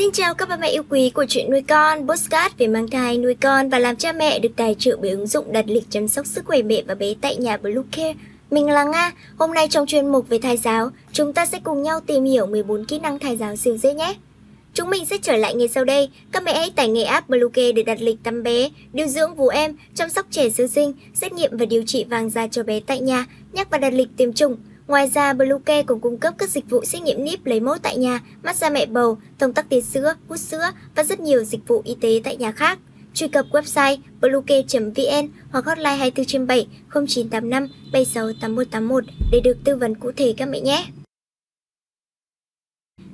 Xin chào các bà mẹ yêu quý của chuyện nuôi con, postcard về mang thai, nuôi con và làm cha mẹ được tài trợ bởi ứng dụng đặt lịch chăm sóc sức khỏe mẹ và bé tại nhà Bluecare. Mình là Nga, hôm nay trong chuyên mục về thai giáo, chúng ta sẽ cùng nhau tìm hiểu 14 kỹ năng thai giáo siêu dễ nhé. Chúng mình sẽ trở lại ngay sau đây. Các mẹ hãy tải ngay app Bluecare để đặt lịch tắm bé, điều dưỡng vú em, chăm sóc trẻ sơ sinh, xét nghiệm và điều trị vàng da cho bé tại nhà, nhắc và đặt lịch tiêm chủng. Ngoài ra, Bluecare cũng cung cấp các dịch vụ xét nghiệm níp lấy mẫu tại nhà, massage mẹ bầu, thông tắc tiết sữa, hút sữa và rất nhiều dịch vụ y tế tại nhà khác. Truy cập website bluecare.vn hoặc hotline 24 trên 7 0985 76 8181 để được tư vấn cụ thể các mẹ nhé.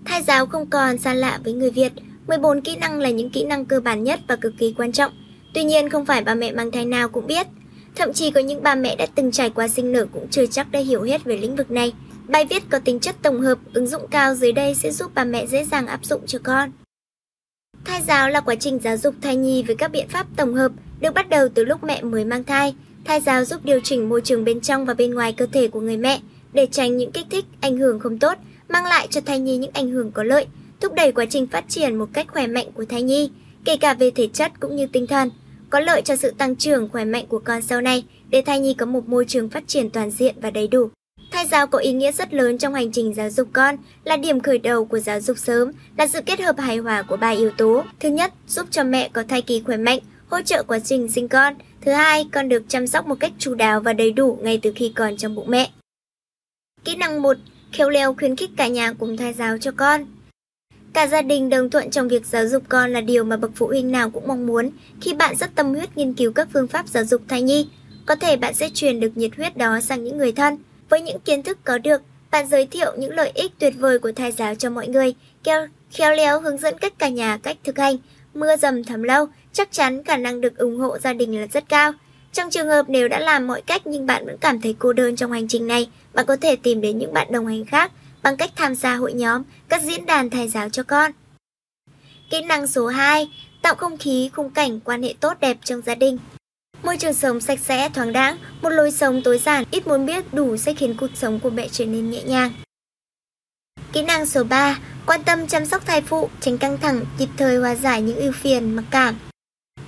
Thai giáo không còn xa lạ với người Việt. 14 kỹ năng là những kỹ năng cơ bản nhất và cực kỳ quan trọng. Tuy nhiên không phải bà mẹ mang thai nào cũng biết. Thậm chí có những bà mẹ đã từng trải qua sinh nở cũng chưa chắc đã hiểu hết về lĩnh vực này. Bài viết có tính chất tổng hợp, ứng dụng cao dưới đây sẽ giúp bà mẹ dễ dàng áp dụng cho con. Thai giáo là quá trình giáo dục thai nhi với các biện pháp tổng hợp, được bắt đầu từ lúc mẹ mới mang thai. Thai giáo giúp điều chỉnh môi trường bên trong và bên ngoài cơ thể của người mẹ để tránh những kích thích, ảnh hưởng không tốt, mang lại cho thai nhi những ảnh hưởng có lợi, thúc đẩy quá trình phát triển một cách khỏe mạnh của thai nhi, kể cả về thể chất cũng như tinh thần có lợi cho sự tăng trưởng khỏe mạnh của con sau này để thai nhi có một môi trường phát triển toàn diện và đầy đủ. Thai giáo có ý nghĩa rất lớn trong hành trình giáo dục con, là điểm khởi đầu của giáo dục sớm, là sự kết hợp hài hòa của ba yếu tố. Thứ nhất, giúp cho mẹ có thai kỳ khỏe mạnh, hỗ trợ quá trình sinh con. Thứ hai, con được chăm sóc một cách chú đáo và đầy đủ ngay từ khi còn trong bụng mẹ. Kỹ năng 1. Khéo léo khuyến khích cả nhà cùng thai giáo cho con. Cả gia đình đồng thuận trong việc giáo dục con là điều mà bậc phụ huynh nào cũng mong muốn khi bạn rất tâm huyết nghiên cứu các phương pháp giáo dục thai nhi. Có thể bạn sẽ truyền được nhiệt huyết đó sang những người thân. Với những kiến thức có được, bạn giới thiệu những lợi ích tuyệt vời của thai giáo cho mọi người, khéo, khéo léo hướng dẫn cách cả nhà cách thực hành. Mưa dầm thấm lâu, chắc chắn khả năng được ủng hộ gia đình là rất cao. Trong trường hợp nếu đã làm mọi cách nhưng bạn vẫn cảm thấy cô đơn trong hành trình này, bạn có thể tìm đến những bạn đồng hành khác bằng cách tham gia hội nhóm, các diễn đàn thầy giáo cho con. Kỹ năng số 2, tạo không khí, khung cảnh, quan hệ tốt đẹp trong gia đình. Môi trường sống sạch sẽ, thoáng đãng, một lối sống tối giản, ít muốn biết đủ sẽ khiến cuộc sống của mẹ trở nên nhẹ nhàng. Kỹ năng số 3, quan tâm chăm sóc thai phụ, tránh căng thẳng, kịp thời hòa giải những ưu phiền, mặc cảm.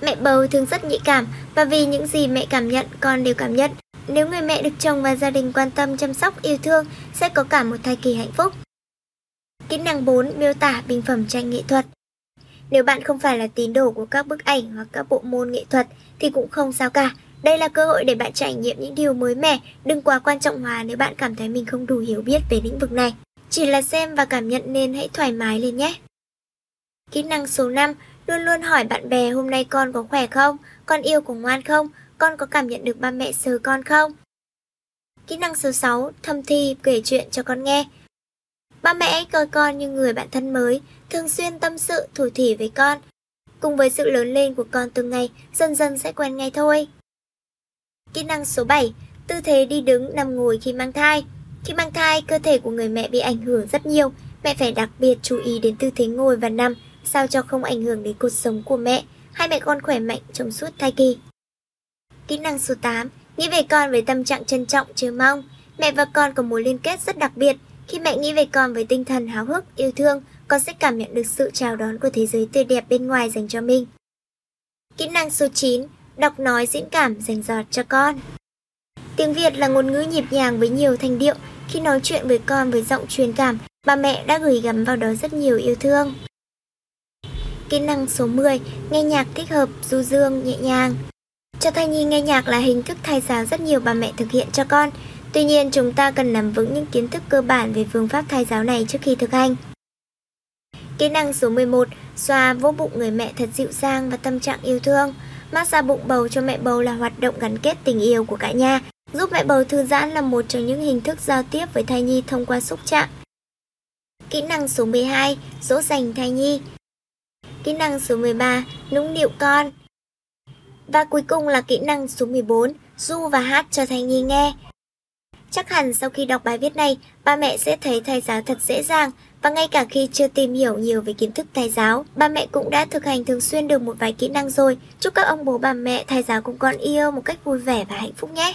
Mẹ bầu thường rất nhạy cảm và vì những gì mẹ cảm nhận, con đều cảm nhận. Nếu người mẹ được chồng và gia đình quan tâm chăm sóc yêu thương sẽ có cả một thai kỳ hạnh phúc. Kỹ năng 4 miêu tả bình phẩm tranh nghệ thuật. Nếu bạn không phải là tín đồ của các bức ảnh hoặc các bộ môn nghệ thuật thì cũng không sao cả. Đây là cơ hội để bạn trải nghiệm những điều mới mẻ, đừng quá quan trọng hóa nếu bạn cảm thấy mình không đủ hiểu biết về lĩnh vực này. Chỉ là xem và cảm nhận nên hãy thoải mái lên nhé. Kỹ năng số 5, luôn luôn hỏi bạn bè hôm nay con có khỏe không, con yêu có ngoan không, con có cảm nhận được ba mẹ sờ con không? Kỹ năng số 6, thâm thi kể chuyện cho con nghe. Ba mẹ hãy coi con như người bạn thân mới, thường xuyên tâm sự thủ thỉ với con. Cùng với sự lớn lên của con từng ngày, dần dần sẽ quen ngay thôi. Kỹ năng số 7, tư thế đi đứng nằm ngồi khi mang thai. Khi mang thai, cơ thể của người mẹ bị ảnh hưởng rất nhiều. Mẹ phải đặc biệt chú ý đến tư thế ngồi và nằm, sao cho không ảnh hưởng đến cuộc sống của mẹ. Hai mẹ con khỏe mạnh trong suốt thai kỳ. Kỹ năng số 8, nghĩ về con với tâm trạng trân trọng, chờ mong. Mẹ và con có mối liên kết rất đặc biệt. Khi mẹ nghĩ về con với tinh thần háo hức, yêu thương, con sẽ cảm nhận được sự chào đón của thế giới tươi đẹp bên ngoài dành cho mình. Kỹ năng số 9, đọc nói diễn cảm dành giọt cho con. Tiếng Việt là ngôn ngữ nhịp nhàng với nhiều thanh điệu. Khi nói chuyện với con với giọng truyền cảm, bà mẹ đã gửi gắm vào đó rất nhiều yêu thương. Kỹ năng số 10, nghe nhạc thích hợp, du dương, nhẹ nhàng. Cho thai nhi nghe nhạc là hình thức thai giáo rất nhiều bà mẹ thực hiện cho con. Tuy nhiên, chúng ta cần nắm vững những kiến thức cơ bản về phương pháp thai giáo này trước khi thực hành. Kỹ năng số 11, xoa vỗ bụng người mẹ thật dịu dàng và tâm trạng yêu thương. Massage bụng bầu cho mẹ bầu là hoạt động gắn kết tình yêu của cả nhà. Giúp mẹ bầu thư giãn là một trong những hình thức giao tiếp với thai nhi thông qua xúc chạm. Kỹ năng số 12, dỗ dành thai nhi. Kỹ năng số 13, nũng nịu con. Và cuối cùng là kỹ năng số 14, du và hát cho thai nhi nghe. Chắc hẳn sau khi đọc bài viết này, ba mẹ sẽ thấy thai giáo thật dễ dàng và ngay cả khi chưa tìm hiểu nhiều về kiến thức thai giáo, ba mẹ cũng đã thực hành thường xuyên được một vài kỹ năng rồi. Chúc các ông bố bà mẹ thai giáo cùng con yêu một cách vui vẻ và hạnh phúc nhé!